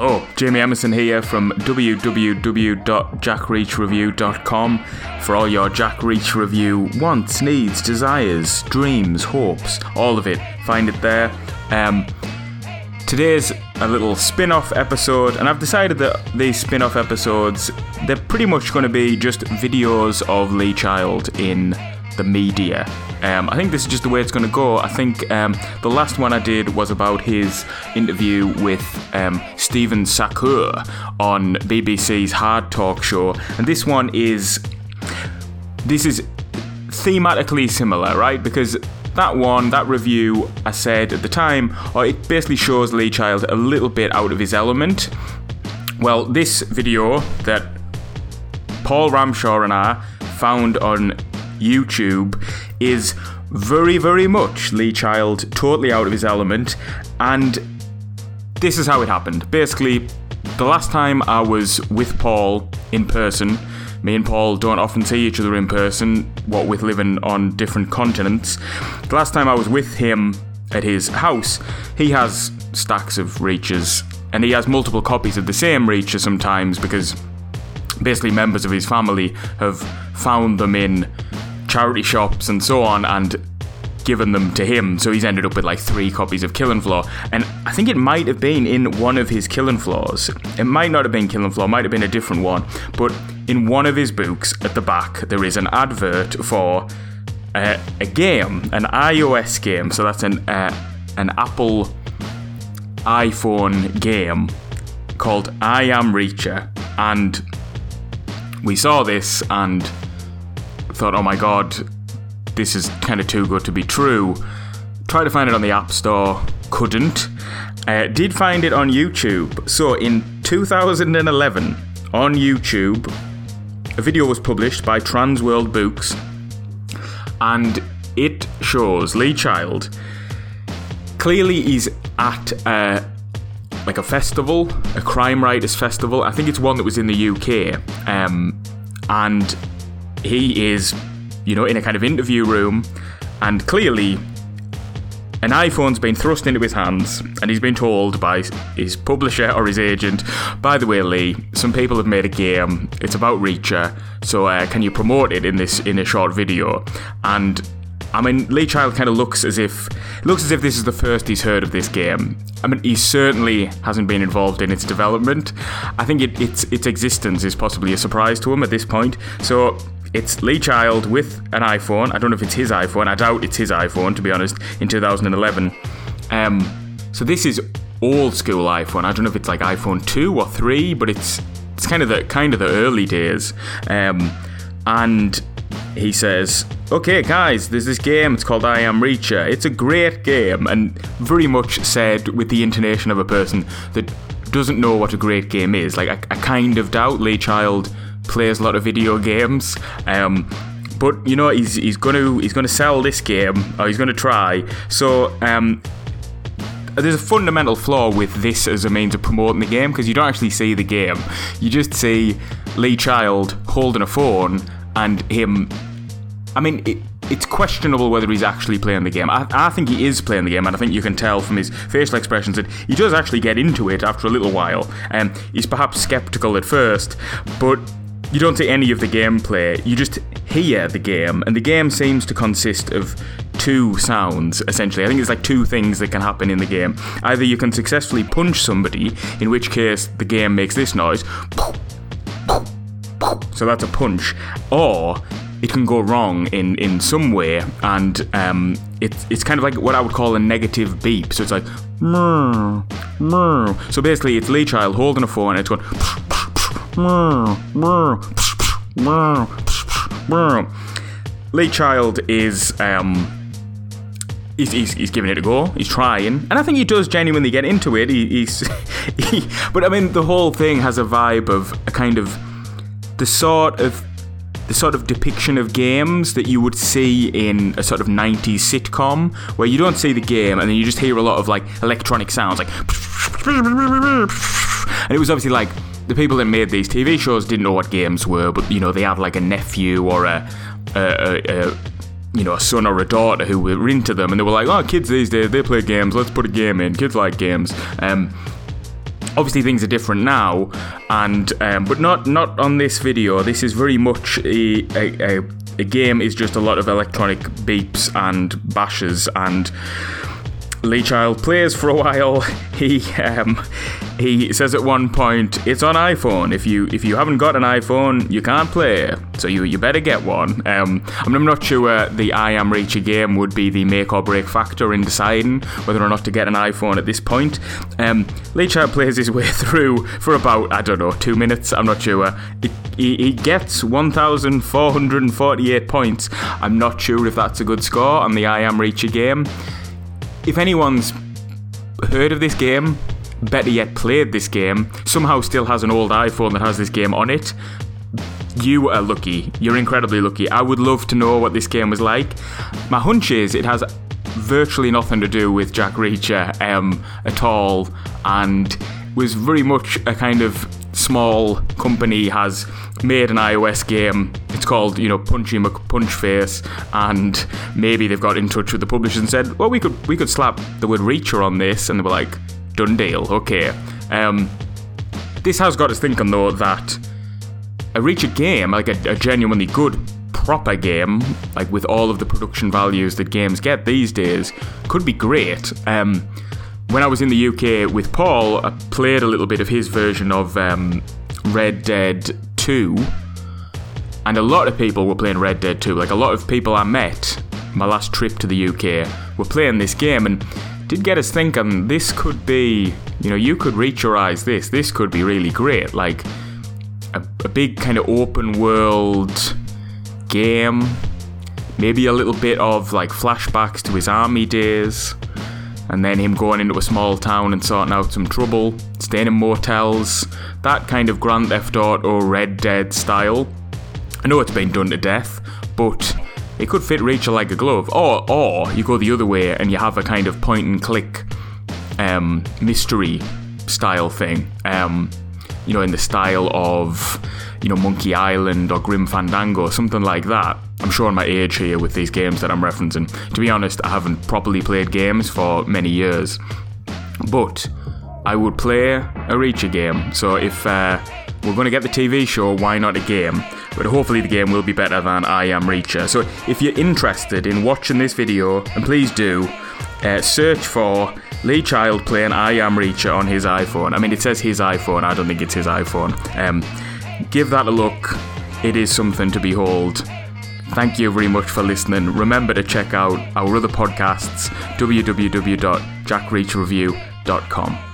Hello, Jamie Emerson here from www.jackreachreview.com for all your Jack Reach review wants, needs, desires, dreams, hopes, all of it. Find it there. Um, today's a little spin-off episode, and I've decided that these spin-off episodes they're pretty much going to be just videos of Lee Child in the media. Um, I think this is just the way it's going to go. I think um, the last one I did was about his interview with um, Stephen Sackur on BBC's Hard Talk show, and this one is this is thematically similar, right? Because that one, that review, I said at the time, or it basically shows Lee Child a little bit out of his element. Well, this video that Paul Ramshaw and I found on YouTube is very, very much Lee Child totally out of his element. And this is how it happened. Basically, the last time I was with Paul in person, me and Paul don't often see each other in person, what with living on different continents. The last time I was with him at his house, he has stacks of Reaches, and he has multiple copies of the same Reacher sometimes because basically members of his family have found them in charity shops and so on and given them to him. So he's ended up with like three copies of Killing Floor. And I think it might have been in one of his Killing Floors. It might not have been Killing Floor, might have been a different one. But in one of his books at the back, there is an advert for uh, a game, an iOS game. So that's an, uh, an Apple iPhone game called I Am Reacher. And we saw this and thought, oh my god, this is kind of too good to be true. Tried to find it on the App Store, couldn't. Uh, did find it on YouTube. So in 2011, on YouTube, a video was published by Transworld Books, and it shows Lee Child. Clearly, he's at a, like a festival, a crime writers festival. I think it's one that was in the UK, um, and he is, you know, in a kind of interview room, and clearly an iPhone's been thrust into his hands, and he's been told by his publisher or his agent, by the way, Lee, some people have made a game. It's about Reacher, so uh, can you promote it in this in a short video? And I mean, Lee Child kind of looks as if looks as if this is the first he's heard of this game. I mean, he certainly hasn't been involved in its development. I think it, its its existence is possibly a surprise to him at this point. So it's Lee Child with an iPhone. I don't know if it's his iPhone. I doubt it's his iPhone, to be honest, in 2011. Um, so this is old school iPhone. I don't know if it's like iPhone 2 or 3, but it's it's kind of the kind of the early days. Um, and he says, "Okay, guys, there's this game. It's called I Am Reacher. It's a great game, and very much said with the intonation of a person that doesn't know what a great game is. Like I, I kind of doubt Lee Child plays a lot of video games. Um, but you know he's he's to he's to sell this game or he's to try. So um, there's a fundamental flaw with this as a means of promoting the game because you don't actually see the game. You just see Lee Child holding a phone and him. I mean, it, it's questionable whether he's actually playing the game. I, I, think he is playing the game, and I think you can tell from his facial expressions that he does actually get into it after a little while. And um, he's perhaps skeptical at first, but you don't see any of the gameplay, you just hear the game, and the game seems to consist of two sounds, essentially. I think it's like two things that can happen in the game. Either you can successfully punch somebody, in which case the game makes this noise, so that's a punch, or it can go wrong in, in some way, and um, it's it's kind of like what I would call a negative beep. So it's like, so basically, it's Lee Child holding a phone and it's going. Lee Child is um, He's, he's, he's, giving it a go. He's trying, and I think he does genuinely get into it. He, he's, he, but I mean, the whole thing has a vibe of a kind of the sort of the sort of depiction of games that you would see in a sort of 90s sitcom where you don't see the game and then you just hear a lot of like electronic sounds like and it was obviously like the people that made these TV shows didn't know what games were, but you know they had like a nephew or a, a, a, a you know, a son or a daughter who were into them, and they were like, "Oh, kids these days they play games. Let's put a game in. Kids like games." Um, obviously things are different now, and um, but not not on this video. This is very much a, a, a, a game is just a lot of electronic beeps and bashes and Lee Child plays for a while. He um, he says at one point, "It's on iPhone. If you if you haven't got an iPhone, you can't play. So you you better get one." Um, I'm not sure the I Am Reacher game would be the make or break factor in deciding whether or not to get an iPhone at this point. Um, Lee Child plays his way through for about I don't know two minutes. I'm not sure. He, he gets 1,448 points. I'm not sure if that's a good score on the I Am Reacher game if anyone's heard of this game, better yet played this game, somehow still has an old iPhone that has this game on it, you are lucky. You're incredibly lucky. I would love to know what this game was like. My hunch is it has virtually nothing to do with Jack Reacher um, at all, and was very much a kind of small company has made an iOS game. Called, you know, Punchy McPunchface, and maybe they've got in touch with the publishers and said, well, we could we could slap the word Reacher on this, and they were like, done deal, okay. Um, this has got us thinking though that a Reacher game, like a, a genuinely good proper game, like with all of the production values that games get these days, could be great. Um, when I was in the UK with Paul, I played a little bit of his version of um, Red Dead 2, and a lot of people were playing Red Dead 2. Like a lot of people I met my last trip to the UK were playing this game, and did get us thinking this could be, you know, you could Reacherize this. This could be really great. Like a, a big kind of open world game, maybe a little bit of like flashbacks to his army days and then him going into a small town and sorting out some trouble, staying in motels, that kind of Grand Theft Auto Red Dead style. I know it's been done to death, but it could fit Reacher like a glove. Or, or you go the other way and you have a kind of point and click um, mystery style thing. Um, you know, in the style of, you know, Monkey Island or Grim Fandango, something like that. I'm showing my age here with these games that I'm referencing. To be honest, I haven't properly played games for many years. But I would play a Reacher game. So if uh, we're going to get the TV show, why not a game? But hopefully the game will be better than I Am Reacher. So if you're interested in watching this video, and please do, uh, search for Lee Child playing I Am Reacher on his iPhone. I mean, it says his iPhone, I don't think it's his iPhone. Um, give that a look, it is something to behold. Thank you very much for listening. Remember to check out our other podcasts, www.jackreachreview.com.